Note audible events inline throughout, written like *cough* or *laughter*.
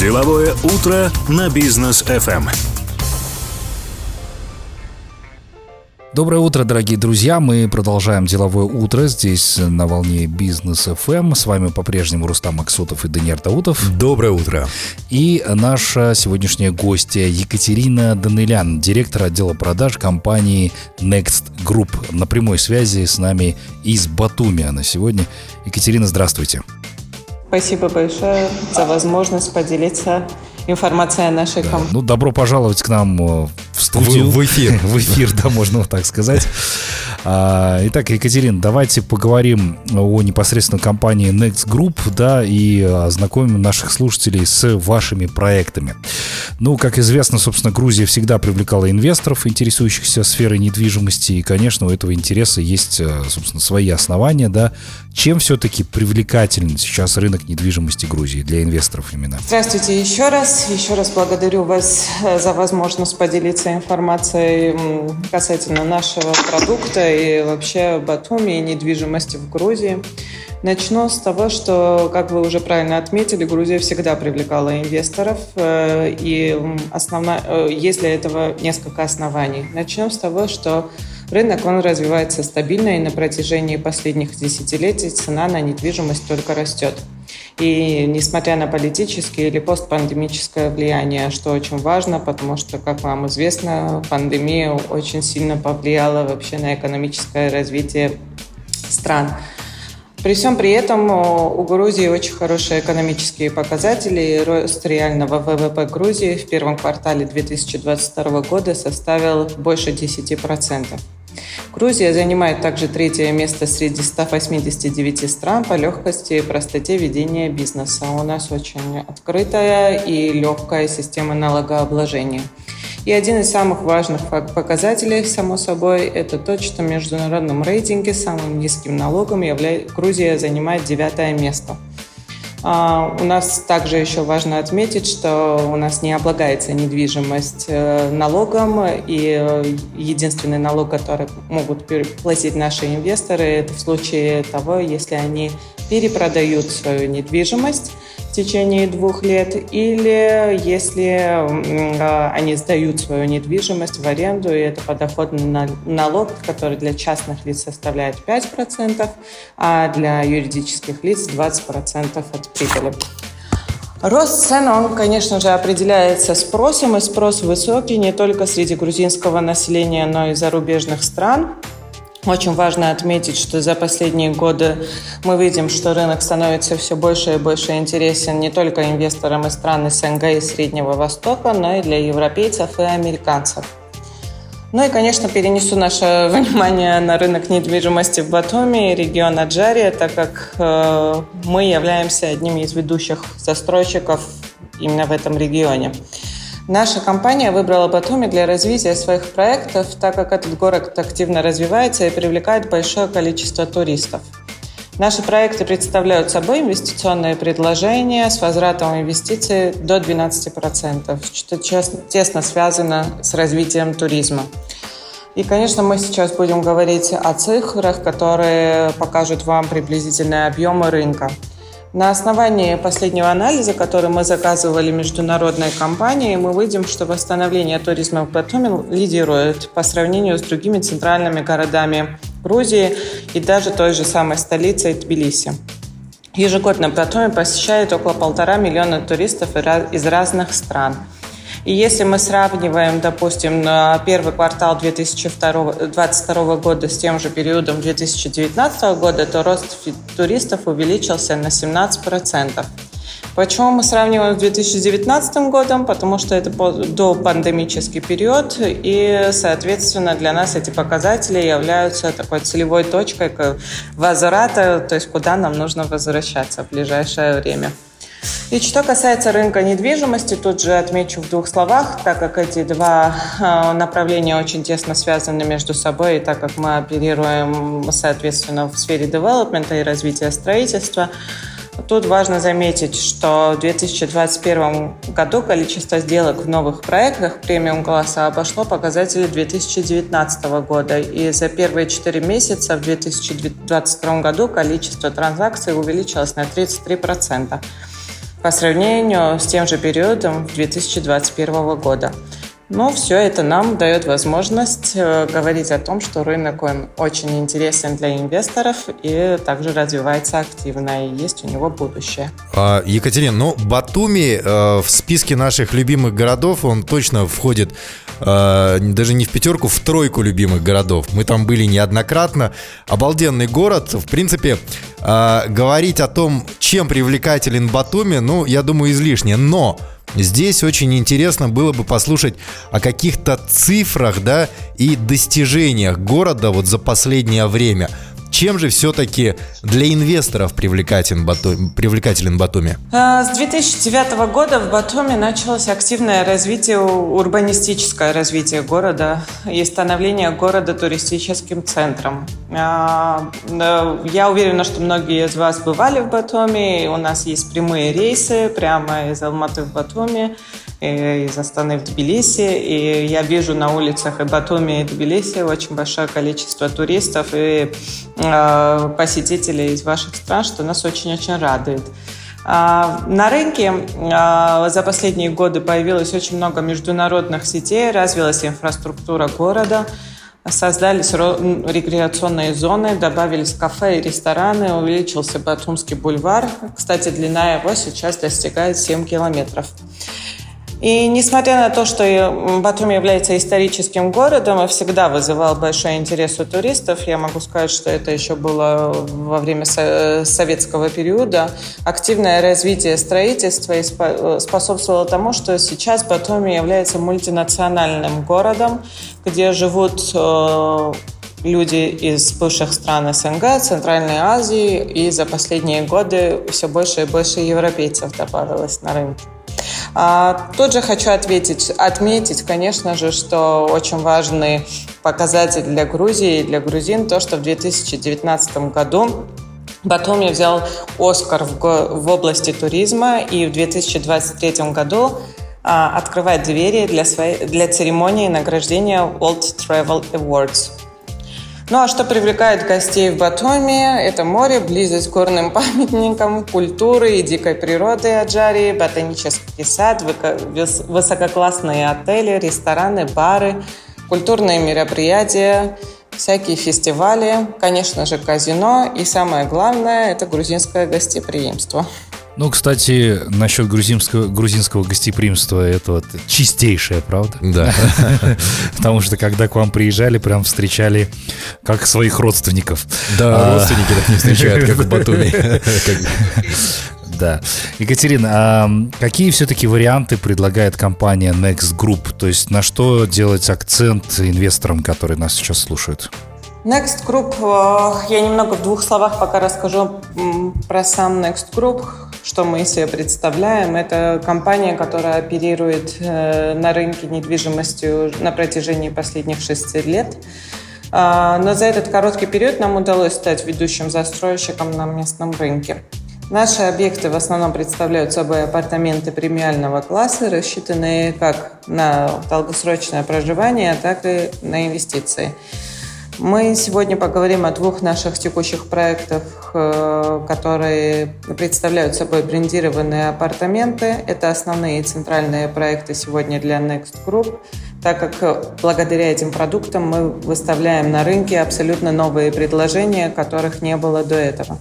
Деловое утро на бизнес FM. Доброе утро, дорогие друзья. Мы продолжаем деловое утро здесь на волне Бизнес FM. С вами по-прежнему Рустам Максутов и Даниил Таутов. Доброе утро. И наша сегодняшняя гостья Екатерина Данылян, директор отдела продаж компании Next Group. На прямой связи с нами из Батуми она сегодня. Екатерина, здравствуйте. Спасибо большое за возможность поделиться информацией о нашей Да. компании. Ну, добро пожаловать к нам э, в студию. В- в эфир. *laughs* в эфир, да, можно так сказать. А, Итак, Екатерина, давайте поговорим о непосредственно компании Next Group, да, и ознакомим наших слушателей с вашими проектами. Ну, как известно, собственно, Грузия всегда привлекала инвесторов, интересующихся сферой недвижимости, и, конечно, у этого интереса есть, э, собственно, свои основания, да. Чем все-таки привлекателен сейчас рынок недвижимости Грузии для инвесторов именно? Здравствуйте еще раз. Еще раз благодарю вас э, за возможность поделиться информацией касательно нашего продукта и вообще Батуми и недвижимости в Грузии. Начну с того, что, как вы уже правильно отметили, Грузия всегда привлекала инвесторов, э, и основна- э, есть для этого несколько оснований. Начнем с того, что Рынок, он развивается стабильно, и на протяжении последних десятилетий цена на недвижимость только растет. И несмотря на политическое или постпандемическое влияние, что очень важно, потому что, как вам известно, пандемия очень сильно повлияла вообще на экономическое развитие стран. При всем при этом о, у Грузии очень хорошие экономические показатели. Рост реального ВВП Грузии в первом квартале 2022 года составил больше 10%. Грузия занимает также третье место среди 189 стран по легкости и простоте ведения бизнеса. У нас очень открытая и легкая система налогообложения. И один из самых важных показателей, само собой, это то, что в международном рейтинге самым низким налогом явля... Грузия занимает девятое место. А, У нас также еще важно отметить, что у нас не облагается недвижимость э, налогом, и единственный налог, который могут платить наши инвесторы, это в случае того, если они перепродают свою недвижимость в течение двух лет, или если э, они сдают свою недвижимость в аренду, и это подоходный на- налог, который для частных лиц составляет 5%, а для юридических лиц 20% от прибыли. Рост цен, он, конечно же, определяется спросом, и спрос высокий не только среди грузинского населения, но и зарубежных стран. Очень важно отметить, что за последние годы мы видим, что рынок становится все больше и больше интересен не только инвесторам из стран СНГ и Среднего Востока, но и для европейцев и американцев. Ну и, конечно, перенесу наше *laughs* внимание на рынок недвижимости в Батуми и регион Аджария, так как э, мы являемся одним из ведущих застройщиков именно в этом регионе. Наша компания выбрала Батуми для развития своих проектов, так как этот город активно развивается и привлекает большое количество туристов. Наши проекты представляют собой инвестиционные предложения с возвратом инвестиций до 12%, что тесно связано с развитием туризма. И, конечно, мы сейчас будем говорить о цифрах, которые покажут вам приблизительные объемы рынка. На основании последнего анализа, который мы заказывали международной компании, мы видим, что восстановление туризма в Батуми лидирует по сравнению с другими центральными городами Грузии и даже той же самой столицей Тбилиси. Ежегодно Батуми посещает около полтора миллиона туристов из разных стран. И если мы сравниваем, допустим, первый квартал 2022 года с тем же периодом 2019 года, то рост туристов увеличился на 17%. Почему мы сравниваем с 2019 годом? Потому что это по- допандемический период, и, соответственно, для нас эти показатели являются такой целевой точкой возврата, то есть куда нам нужно возвращаться в ближайшее время. И что касается рынка недвижимости, тут же отмечу в двух словах, так как эти два э, направления очень тесно связаны между собой, и так как мы оперируем, соответственно, в сфере девелопмента и развития строительства, Тут важно заметить, что в 2021 году количество сделок в новых проектах премиум-класса обошло показатели 2019 года. И за первые 4 месяца в 2022 году количество транзакций увеличилось на 33%. По сравнению с тем же периодом 2021 года. Но все это нам дает возможность э, говорить о том, что рынок он очень интересен для инвесторов и также развивается активно, и есть у него будущее. А, Екатерина, ну, Батуми э, в списке наших любимых городов, он точно входит э, даже не в пятерку, в тройку любимых городов. Мы там были неоднократно. Обалденный город. В принципе, говорить о том, чем привлекателен Батуми, ну, я думаю, излишне. Но Здесь очень интересно было бы послушать о каких-то цифрах, да, и достижениях города вот за последнее время – чем же все-таки для инвесторов привлекателен, Бату... привлекателен Батуми? А, с 2009 года в Батуми началось активное развитие, урбанистическое развитие города и становление города туристическим центром. А, я уверена, что многие из вас бывали в Батуми. У нас есть прямые рейсы прямо из Алматы в Батуми из Астаны в Тбилиси. И я вижу на улицах и Батуми, и Тбилиси очень большое количество туристов и э, посетителей из ваших стран, что нас очень-очень радует. А, на рынке а, за последние годы появилось очень много международных сетей, развилась инфраструктура города, создались рекреационные зоны, добавились кафе и рестораны, увеличился Батумский бульвар. Кстати, длина его сейчас достигает 7 километров. И несмотря на то, что Батуми является историческим городом и всегда вызывал большой интерес у туристов, я могу сказать, что это еще было во время советского периода, активное развитие строительства способствовало тому, что сейчас Батуми является мультинациональным городом, где живут э, люди из бывших стран СНГ, Центральной Азии, и за последние годы все больше и больше европейцев добавилось на рынке. А, тут же хочу ответить, отметить, конечно же, что очень важный показатель для Грузии и для грузин то, что в 2019 году Батуми взял Оскар в, в области туризма и в 2023 году а, открывает двери для, своей, для церемонии награждения World Travel Awards. Ну а что привлекает гостей в Батуми? Это море, близость к горным *laughs* памятникам, культуры и дикой природы Аджарии, ботанический сад, высококлассные отели, рестораны, бары, культурные мероприятия, всякие фестивали, конечно же, казино и самое главное – это грузинское гостеприимство. Ну, кстати, насчет грузинского, грузинского гостеприимства, это вот чистейшая правда. Да. *laughs* Потому что, когда к вам приезжали, прям встречали как своих родственников. Да, а, родственники так не встречают, как в *laughs* Батуми. Да. Екатерина, а какие все-таки варианты предлагает компания Next Group? То есть на что делать акцент инвесторам, которые нас сейчас слушают? Next Group, я немного в двух словах пока расскажу про сам Next Group, что мы из себя представляем. Это компания, которая оперирует э, на рынке недвижимостью на протяжении последних шести лет. А, но за этот короткий период нам удалось стать ведущим застройщиком на местном рынке. Наши объекты в основном представляют собой апартаменты премиального класса, рассчитанные как на долгосрочное проживание, так и на инвестиции. Мы сегодня поговорим о двух наших текущих проектах, э, которые представляют собой брендированные апартаменты. Это основные центральные проекты сегодня для Next Group, так как благодаря этим продуктам мы выставляем на рынке абсолютно новые предложения, которых не было до этого.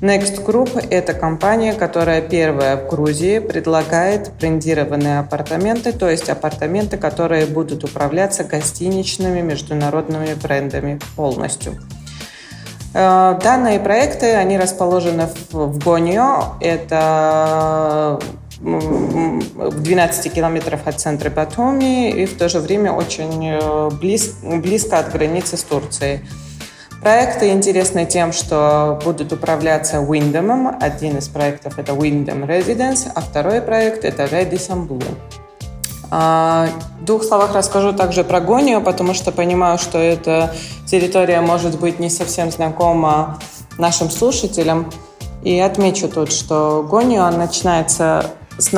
Next Group – это компания, которая первая в Грузии предлагает брендированные апартаменты, то есть апартаменты, которые будут управляться гостиничными международными брендами полностью. Э, данные проекты, они расположены в Гонио, это в 12 километров от центра Батуми и в то же время очень э, близ, близко от границы с Турцией. Проекты интересны тем, что будут управляться Windham. Один из проектов это Windham Residence, а второй проект это Radisson Blue. А, в двух словах расскажу также про Гонию, потому что понимаю, что эта территория может быть не совсем знакома нашим слушателям. И отмечу тут, что Гонию начинается... С...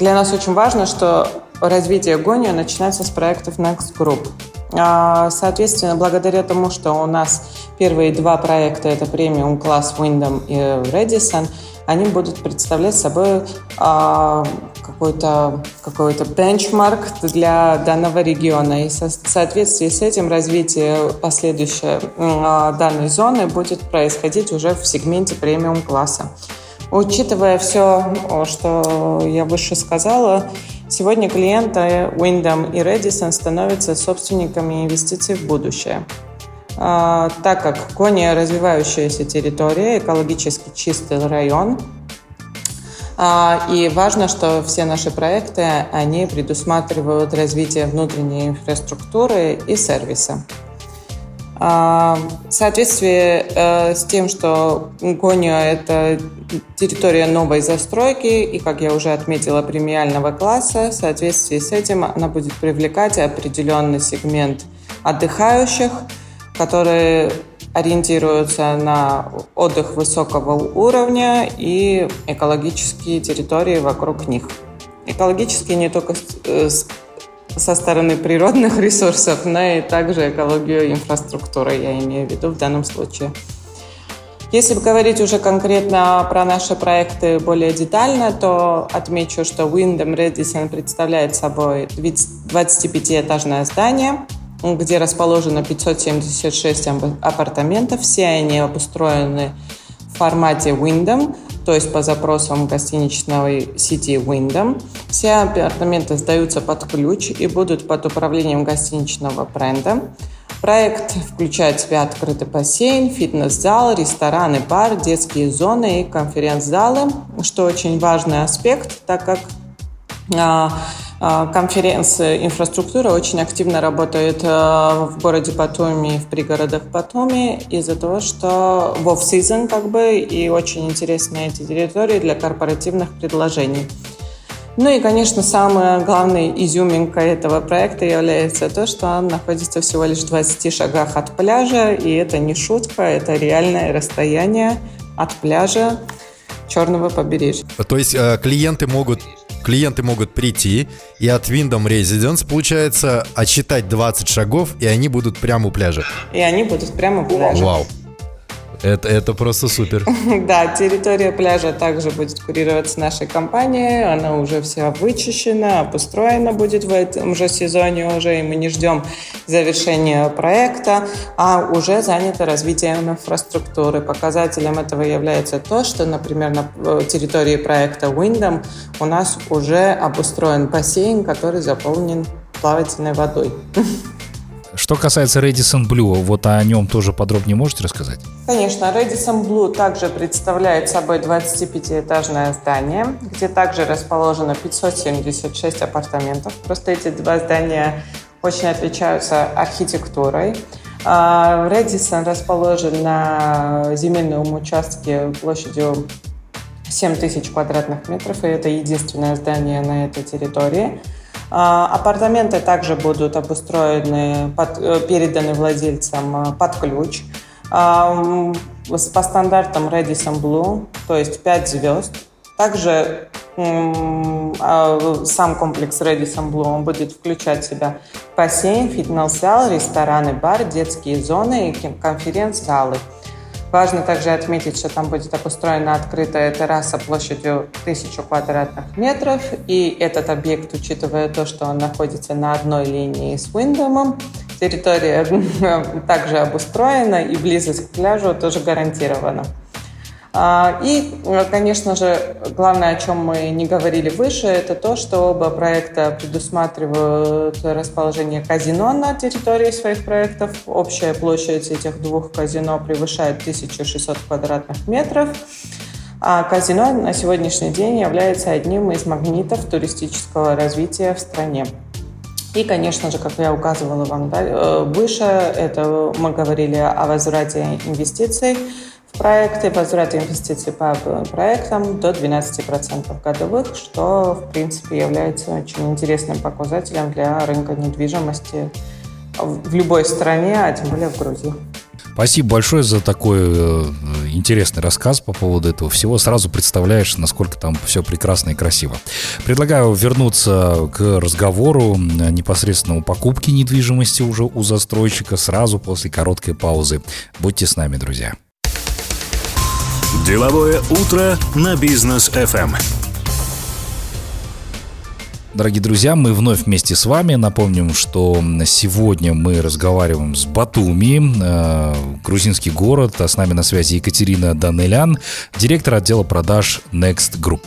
Для нас очень важно, что развитие Гонию начинается с проектов Next Group. А, соответственно, благодаря тому, что у нас первые два проекта это премиум класс Wyndham и Redison, они будут представлять собой а, какой-то какой бенчмарк для данного региона. И в соответствии с этим развитие последующее а, данной зоны будет происходить уже в сегменте премиум-класса. Учитывая все, что я выше сказала, сегодня клиенты Wyndham и Redison становятся собственниками инвестиций в будущее. А, так как Кония развивающаяся территория, экологически чистый район, а, и важно, что все наши проекты, они предусматривают развитие внутренней инфраструктуры и сервиса. А, в соответствии э, с тем, что Гонио – это территория новой застройки и, как я уже отметила, премиального класса, в соответствии с этим она будет привлекать определенный сегмент отдыхающих, которые ориентируются на отдых высокого уровня и экологические территории вокруг них. Экологические не только э, со стороны природных ресурсов, но и также экологию инфраструктуры, я имею в виду в данном случае. Если говорить уже конкретно про наши проекты более детально, то отмечу, что Wyndham Redison представляет собой 25-этажное здание, где расположено 576 апартаментов. Все они обустроены в формате Wyndham, то есть по запросам гостиничной сети Wyndham. Все апартаменты сдаются под ключ и будут под управлением гостиничного бренда. Проект включает в себя открытый бассейн, фитнес-зал, рестораны, бар, детские зоны и конференц-залы, что очень важный аспект, так как конференции инфраструктура очень активно работает а, в городе Батуми, в пригородах Батуми из-за того, что в off-season как бы и очень интересные эти территории для корпоративных предложений. Ну и, конечно, самая главная изюминка этого проекта является то, что он находится всего лишь в 20 шагах от пляжа, и это не шутка, это реальное расстояние от пляжа Черного побережья. То есть э, клиенты могут клиенты могут прийти и от Windom Residence, получается, отсчитать 20 шагов, и они будут прямо у пляжа. И они будут прямо у пляжа. Вау. Это, это просто супер. *laughs* Да, территория пляжа также будет курироваться нашей компанией. Она уже вся вычищена, обустроена будет в этом же сезоне уже, и мы не ждем завершения проекта, а уже занято развитием инфраструктуры. Показателем этого является то, что, например, на э, территории проекта Windham у нас уже обустроен бассейн, который заполнен плавательной водой. *laughs* Что касается Redison Blue, вот о нем тоже подробнее можете рассказать? Конечно, Redison Blue также представляет собой 25-этажное здание, где также расположено 576 апартаментов. Просто эти два здания очень отличаются архитектурой. Редисон расположен на земельном участке площадью 7 тысяч квадратных метров, и это единственное здание на этой территории. А, апартаменты также будут обустроены, под, э, переданы владельцам э, под ключ. А, по стандартам Redison Blue, то есть 5 звезд. Также а, сам комплекс Redison Blue он будет включать в себя бассейн, фитнес-зал, рестораны, бар, детские зоны и конференц-залы. Важно также отметить, что там будет обустроена открытая терраса площадью 1000 квадратных метров. И этот объект, учитывая то, что он находится на одной линии с Уиндомом, территория *laughs* также обустроена и близость к пляжу тоже гарантирована. А, и, конечно же, главное, о чем мы не говорили выше, это то, что оба проекта предусматривают расположение казино на территории своих проектов. Общая площадь этих двух казино превышает 1600 квадратных метров. А казино на сегодняшний день является одним из магнитов туристического развития в стране. И, конечно же, как я указывала вам э, выше, это мы говорили о возврате инвестиций проекты, возврат инвестиций по проектам до 12% годовых, что, в принципе, является очень интересным показателем для рынка недвижимости в любой стране, а тем более в Грузии. Спасибо большое за такой э, интересный рассказ по поводу этого всего. Сразу представляешь, насколько там все прекрасно и красиво. Предлагаю вернуться к разговору непосредственно о покупке недвижимости уже у застройщика сразу после короткой паузы. Будьте с нами, друзья. Деловое утро на бизнес FM. Дорогие друзья, мы вновь вместе с вами. Напомним, что сегодня мы разговариваем с Батуми, э, грузинский город, а с нами на связи Екатерина Данелян, директор отдела продаж Next Group.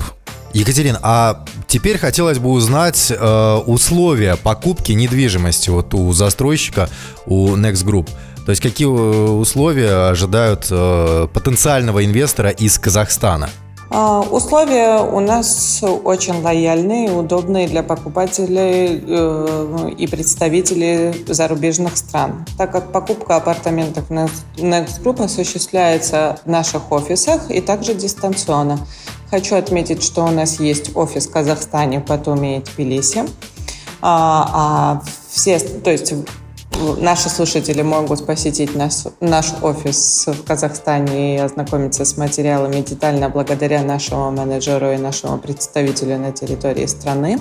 Екатерина, а теперь хотелось бы узнать э, условия покупки недвижимости вот у застройщика, у Next Group. То есть какие э, условия ожидают э, потенциального инвестора из Казахстана? А, условия у нас очень лояльные, удобные для покупателей э, и представителей зарубежных стран, так как покупка апартаментов Next Group осуществляется в наших офисах и также дистанционно. Хочу отметить, что у нас есть офис в Казахстане, потом и Тбилиси. А, а все, то есть Наши слушатели могут посетить наш, наш офис в Казахстане и ознакомиться с материалами детально благодаря нашему менеджеру и нашему представителю на территории страны.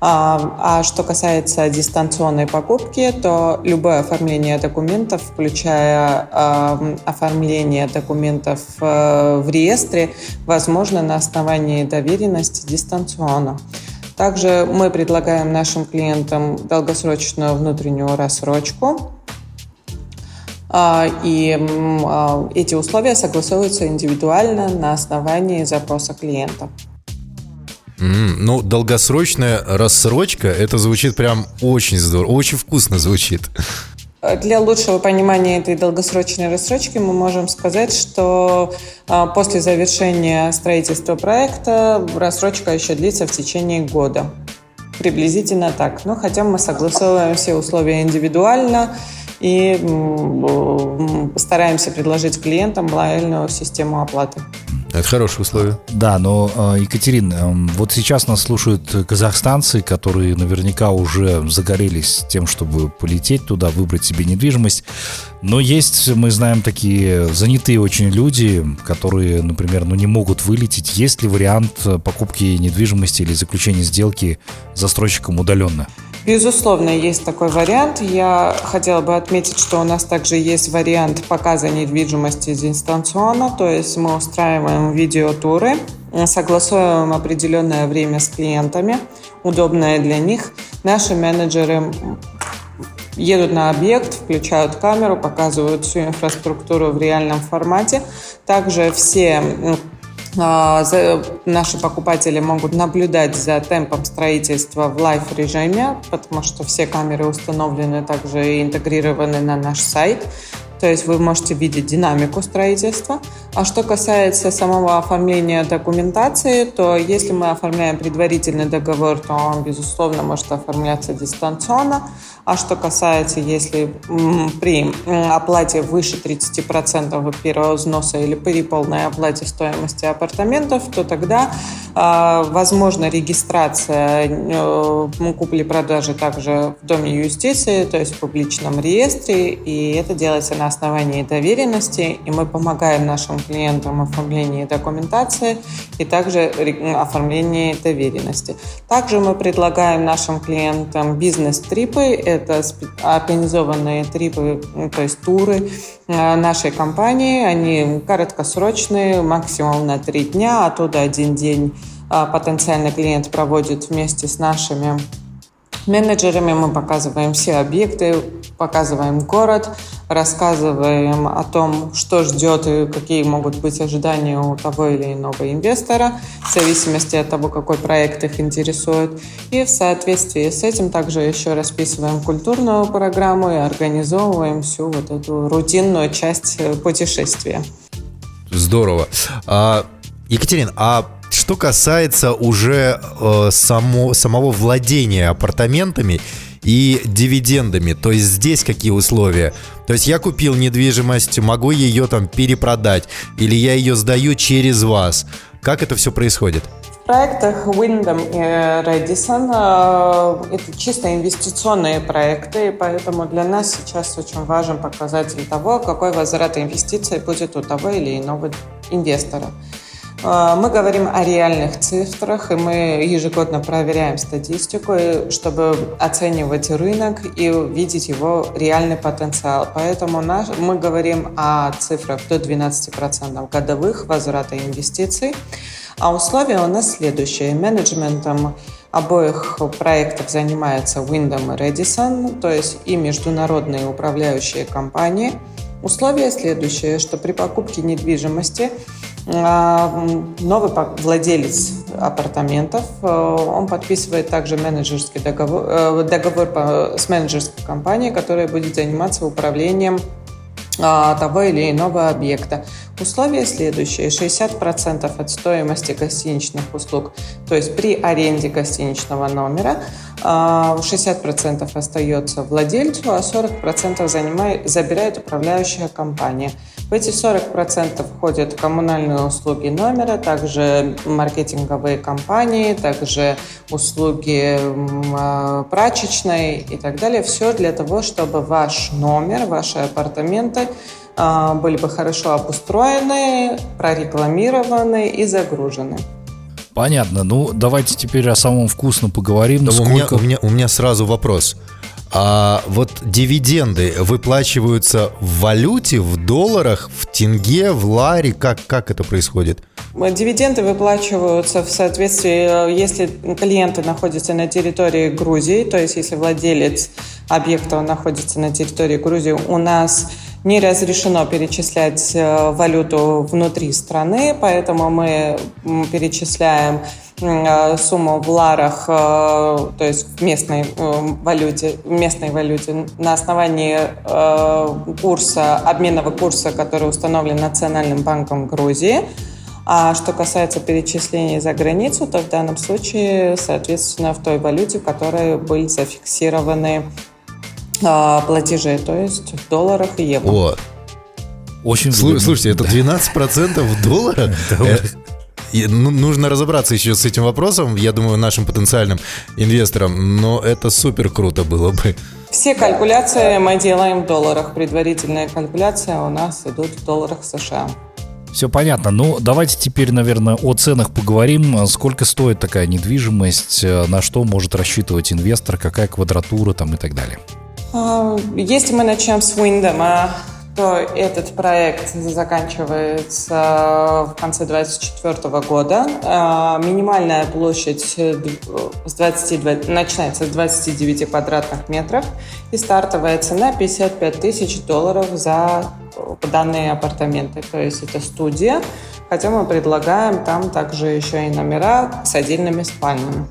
А, а что касается дистанционной покупки, то любое оформление документов, включая э, оформление документов э, в реестре, возможно на основании доверенности дистанционно. Также мы предлагаем нашим клиентам долгосрочную внутреннюю рассрочку. А, и а, эти условия согласовываются индивидуально на основании запроса клиента. Mm, ну, долгосрочная рассрочка, это звучит прям очень здорово, очень вкусно звучит. Для лучшего понимания этой долгосрочной рассрочки мы можем сказать, что а, после завершения строительства проекта рассрочка еще длится в течение года. Приблизительно так. Но хотя мы согласовываем все условия индивидуально и стараемся предложить клиентам лояльную систему оплаты. Это хорошие условия. Да, но, э, Екатерин, эм, вот сейчас нас слушают казахстанцы, которые наверняка уже загорелись тем, чтобы полететь туда, выбрать себе недвижимость. Но есть, мы знаем, такие занятые очень люди, которые, например, ну, не могут вылететь. Есть ли вариант покупки недвижимости или заключения сделки застройщиком удаленно? Безусловно, есть такой вариант. Я хотела бы отметить, что у нас также есть вариант показа недвижимости дистанционно, то есть мы устраиваем видеотуры, согласуем определенное время с клиентами, удобное для них. Наши менеджеры едут на объект, включают камеру, показывают всю инфраструктуру в реальном формате. Также все наши покупатели могут наблюдать за темпом строительства в live-режиме, потому что все камеры установлены также и интегрированы на наш сайт. То есть вы можете видеть динамику строительства. А что касается самого оформления документации, то если мы оформляем предварительный договор, то он, безусловно, может оформляться дистанционно. А что касается, если при оплате выше 30% первого взноса или при полной оплате стоимости апартаментов, то тогда э, возможна регистрация э, купли-продажи также в Доме юстиции, то есть в публичном реестре, и это делается на основании доверенности, и мы помогаем нашим клиентам в оформлении документации и также оформлении доверенности. Также мы предлагаем нашим клиентам бизнес-трипы, это организованные трипы, ну, то есть туры э, нашей компании. Они короткосрочные, максимум на три дня, оттуда один день а, потенциальный клиент проводит вместе с нашими менеджерами. Мы показываем все объекты, показываем город, рассказываем о том, что ждет и какие могут быть ожидания у того или иного инвестора, в зависимости от того, какой проект их интересует. И в соответствии с этим также еще расписываем культурную программу и организовываем всю вот эту рутинную часть э, путешествия. Здорово. А, Екатерин, а что касается уже э, само, самого владения апартаментами и дивидендами. То есть здесь какие условия? То есть я купил недвижимость, могу ее там перепродать, или я ее сдаю через вас. Как это все происходит? В проектах Wyndham и Redison э, это чисто инвестиционные проекты, и поэтому для нас сейчас очень важен показатель того, какой возврат инвестиций будет у того или иного инвестора. А, мы говорим о реальных цифрах, и мы ежегодно проверяем статистику, чтобы оценивать рынок и видеть его реальный потенциал. Поэтому наш, мы говорим о цифрах до 12% годовых возврата инвестиций. А условия у нас следующие. Менеджментом обоих проектов занимается Wyndham и Redison, то есть и международные управляющие компании. Условия следующие, что при покупке недвижимости новый владелец апартаментов, э, он подписывает также менеджерский договор, э, договор с менеджерской компанией, которая будет заниматься управлением а, того или иного объекта. Условия следующие. 60% от стоимости гостиничных услуг, то есть при аренде гостиничного номера, 60% а, остается владельцу, а 40% занимает, забирает управляющая компания. В эти 40% входят коммунальные услуги номера, также маркетинговые компании, также услуги а, прачечной и так далее. Все для того, чтобы ваш номер, ваши апартаменты а, были бы хорошо обустроены, прорекламированы и загружены. Понятно. Ну, давайте теперь о самом вкусном поговорим. Да, Сколько... у, меня, у, меня, у меня сразу вопрос. А вот дивиденды выплачиваются в валюте, в долларах, в тенге, в ларе? Как, как это происходит? Дивиденды выплачиваются в соответствии, если клиенты находятся на территории Грузии, то есть если владелец объекта находится на территории Грузии, у нас не разрешено перечислять э, валюту внутри страны, поэтому мы перечисляем э, сумму в ларах, э, то есть в местной валюте, местной валюте на основании курса, обменного курса, который установлен Национальным банком Грузии. А что касается перечислений за границу, то в данном случае, соответственно, в той валюте, в которой были зафиксированы а, платежей, то есть в долларах и евро. О, очень Слу- Слушайте, это 12% доллара? *laughs* Э, ну, нужно разобраться еще с этим вопросом, я думаю, нашим потенциальным инвесторам, но это супер круто было бы. Все калькуляции мы делаем в долларах. Предварительная калькуляция у нас идут в долларах США. Все понятно. Ну, давайте теперь, наверное, о ценах поговорим. Сколько стоит такая недвижимость, на что может рассчитывать инвестор, какая квадратура там и так далее? А, если мы начнем с Windham, то этот проект заканчивается в конце 2024 года. А, минимальная площадь с 20, начинается с 29 квадратных метров и стартовая цена 55 тысяч долларов за данные апартаменты. То есть это студия, хотя мы предлагаем там также еще и номера с отдельными спальнями.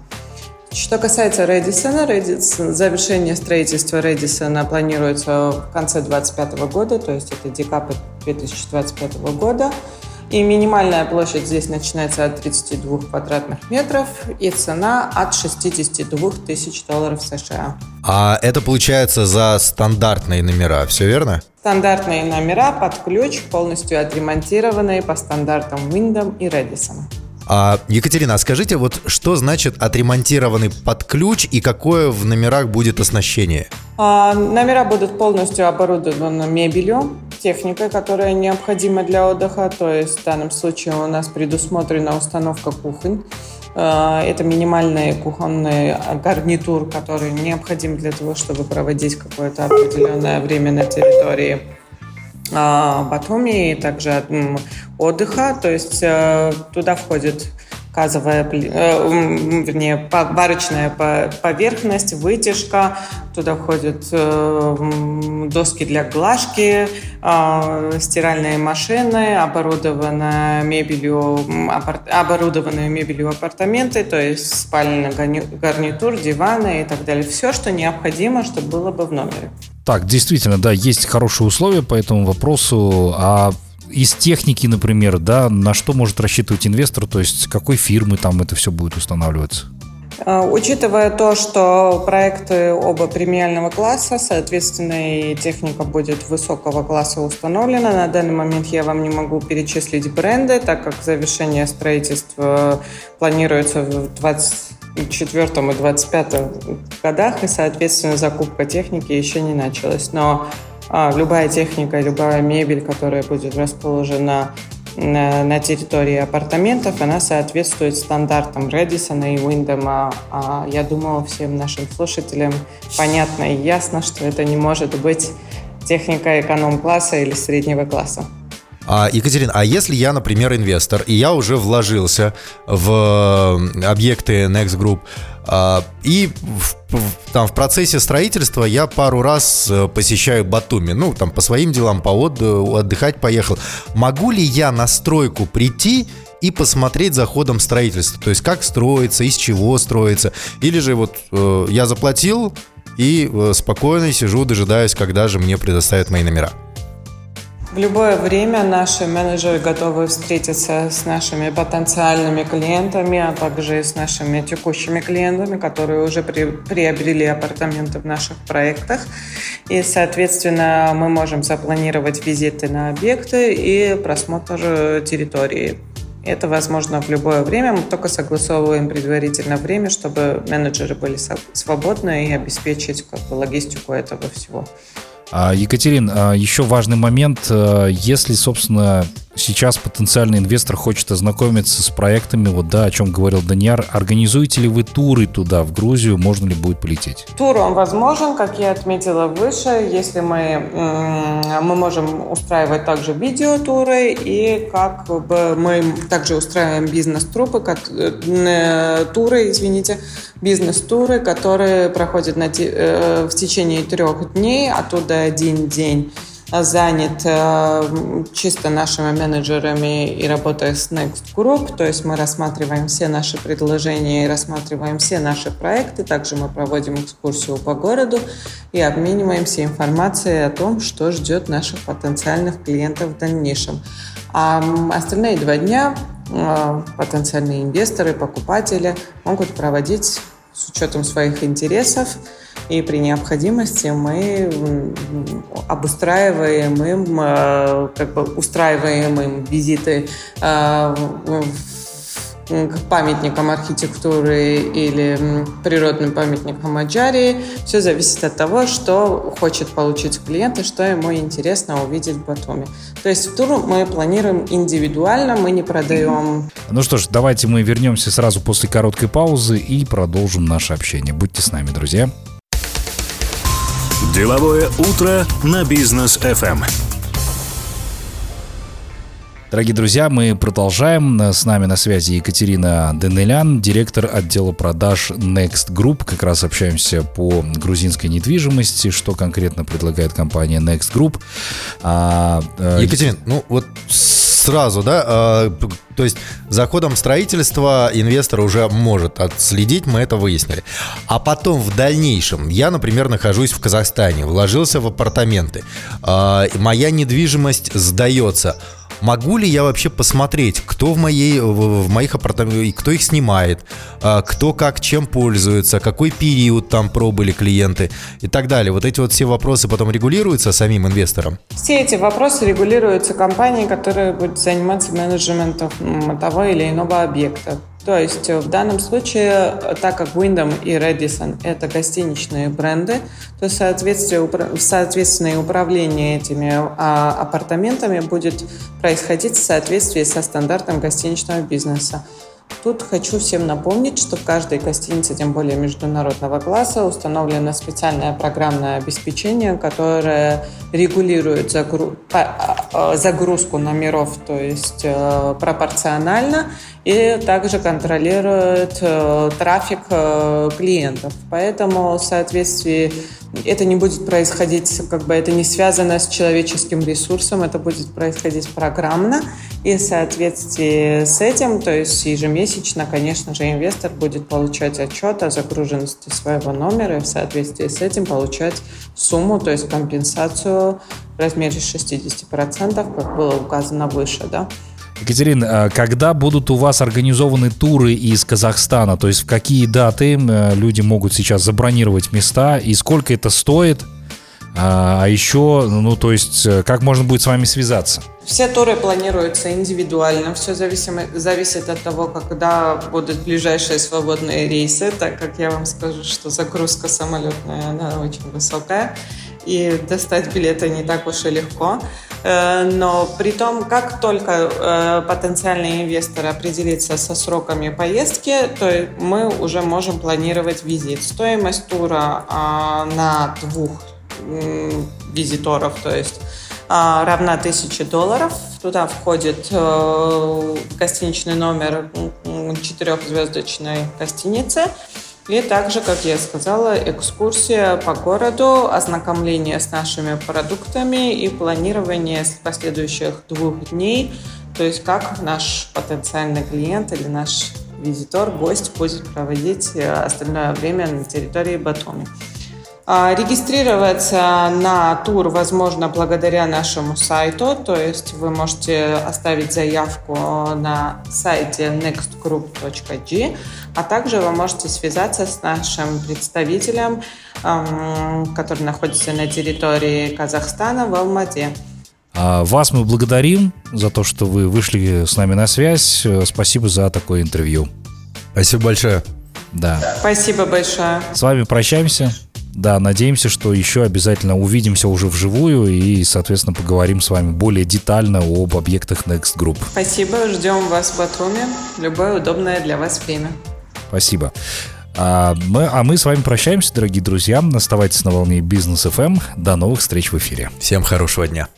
Что касается Редисона, Редисон, завершение строительства Редисона планируется в конце 2025 года, то есть это декабрь 2025 года. И минимальная площадь здесь начинается от 32 квадратных метров и цена от 62 тысяч долларов США. А это получается за стандартные номера, все верно? Стандартные номера под ключ, полностью отремонтированные по стандартам Wyndham и Redison. А, Екатерина, а скажите, вот что значит отремонтированный под ключ и какое в номерах будет оснащение? А, номера будут полностью оборудованы мебелью, техникой, которая необходима для отдыха. То есть в данном случае у нас предусмотрена установка кухонь. А, это минимальный кухонный гарнитур, который необходим для того, чтобы проводить какое-то определенное время на территории Батуми, и также отдыха, то есть э, туда входит газовая, э, вернее, варочная поверхность, вытяжка, туда входят э, доски для глажки, стиральные машины, оборудованные мебелью, оборудованные мебелью апартаменты, то есть спальный гарнитур, диваны и так далее. Все, что необходимо, чтобы было бы в номере. Так, действительно, да, есть хорошие условия по этому вопросу. А из техники, например, да, на что может рассчитывать инвестор, то есть какой фирмы там это все будет устанавливаться? А, учитывая то, что проекты оба премиального класса, соответственно, и техника будет высокого класса установлена, на данный момент я вам не могу перечислить бренды, так как завершение строительства планируется в 20 24 и 25 годах, и, соответственно, закупка техники еще не началась. Но а, любая техника, любая мебель, которая будет расположена на территории апартаментов, она соответствует стандартам Редисона и Уиндема. А я думаю, всем нашим слушателям понятно и ясно, что это не может быть техника эконом-класса или среднего класса. А, Екатерина, а если я, например, инвестор, и я уже вложился в объекты Next Group, и в, в, там в процессе строительства я пару раз э, посещаю Батуми, ну там по своим делам, по отдыху, отдыхать поехал. Могу ли я на стройку прийти и посмотреть за ходом строительства, то есть как строится, из чего строится, или же вот э, я заплатил и э, спокойно сижу, дожидаюсь, когда же мне предоставят мои номера. В любое время наши менеджеры готовы встретиться с нашими потенциальными клиентами, а также с нашими текущими клиентами, которые уже при, приобрели апартаменты в наших проектах. И, соответственно, мы можем запланировать визиты на объекты и просмотр территории. Это возможно в любое время, мы только согласовываем предварительно время, чтобы менеджеры были свободны и обеспечить как бы, логистику этого всего. А, Екатерин, а, еще важный момент. А, если, собственно, сейчас потенциальный инвестор хочет ознакомиться с проектами, вот да, о чем говорил Даниар, организуете ли вы туры туда, в Грузию, можно ли будет полететь? Тур, он возможен, как я отметила выше, если мы, мы можем устраивать также видеотуры, и как бы мы также устраиваем бизнес-трупы, э, туры, извините, бизнес-туры, которые проходят на, э, в течение трех дней, оттуда один день занят э, чисто нашими менеджерами и работая с Next Group, то есть мы рассматриваем все наши предложения и рассматриваем все наши проекты, также мы проводим экскурсию по городу и обмениваемся информацией о том, что ждет наших потенциальных клиентов в дальнейшем. А остальные два дня э, потенциальные инвесторы, покупатели могут проводить с учетом своих интересов, и при необходимости мы обустраиваем им, э, как бы устраиваем им визиты э, к памятникам архитектуры или природным памятникам Аджарии. Все зависит от того, что хочет получить клиент и что ему интересно увидеть в Батуми. То есть тур мы планируем индивидуально, мы не продаем. Ну что ж, давайте мы вернемся сразу после короткой паузы и продолжим наше общение. Будьте с нами, друзья. Деловое утро на бизнес FM. Дорогие друзья, мы продолжаем. С нами на связи Екатерина Денелян, директор отдела продаж Next Group. Как раз общаемся по грузинской недвижимости, что конкретно предлагает компания Next Group. А, э, Екатерина, ну вот сразу, да, а, то есть за ходом строительства инвестор уже может отследить, мы это выяснили. А потом в дальнейшем, я, например, нахожусь в Казахстане, вложился в апартаменты, а, моя недвижимость сдается – Могу ли я вообще посмотреть, кто в, моей, в, моих апартаментах, кто их снимает, а, кто как чем пользуется, какой период там пробыли клиенты и так далее. Вот эти вот все вопросы потом регулируются самим инвестором? Все эти вопросы регулируются компанией, которая будет заниматься менеджментом того или иного объекта. То есть э, в данном случае, э, так как Wyndham и Radisson – это гостиничные бренды, то соответственное управление этими а, апартаментами будет происходить в соответствии со стандартом гостиничного бизнеса. Тут хочу всем напомнить, что в каждой гостинице, тем более международного класса, установлено специальное программное обеспечение, которое регулирует. А, а, загрузку номеров, то есть э, пропорционально, и также контролирует э, трафик э, клиентов. Поэтому в соответствии это не будет происходить, как бы это не связано с человеческим ресурсом, это будет происходить программно. И в соответствии с этим, то есть ежемесячно, конечно же, инвестор будет получать отчет о загруженности своего номера и в соответствии с этим получать сумму, то есть компенсацию в размере 60%, как было указано выше. Да? Екатерина, когда будут у вас организованы туры из Казахстана? То есть в какие даты люди могут сейчас забронировать места и сколько это стоит? А, а еще, ну, то есть, э, как можно будет с вами связаться? Все туры планируются индивидуально. Все зависимо, зависит от того, когда будут ближайшие свободные рейсы, так как я вам скажу, что загрузка самолетная, она очень высокая. И достать билеты не так уж и легко. Э, но при том, как только э, потенциальный инвестор определится со сроками поездки, то мы уже можем планировать визит. Стоимость тура а, на двух визиторов, то есть а, равна 1000 долларов. Туда входит э, гостиничный номер четырехзвездочной гостиницы. И также, как я сказала, экскурсия по городу, ознакомление с нашими продуктами и планирование последующих двух дней, то есть как наш потенциальный клиент или наш визитор, гость будет проводить э, остальное время на территории Батуми. А, регистрироваться на тур возможно благодаря нашему сайту, то есть вы можете оставить заявку на сайте nextgroup.g, а также вы можете связаться с нашим представителем, который находится на территории Казахстана в Алмате. А, вас мы благодарим за то, что вы вышли с нами на связь. Спасибо за такое интервью. Спасибо большое. Да. Спасибо большое. С вами прощаемся. Да, надеемся, что еще обязательно увидимся уже вживую и, соответственно, поговорим с вами более детально об объектах Next Group. Спасибо, ждем вас в Батуми. Любое удобное для вас время. Спасибо. А мы, а мы с вами прощаемся, дорогие друзья. Оставайтесь на волне Бизнес FM. До новых встреч в эфире. Всем хорошего дня.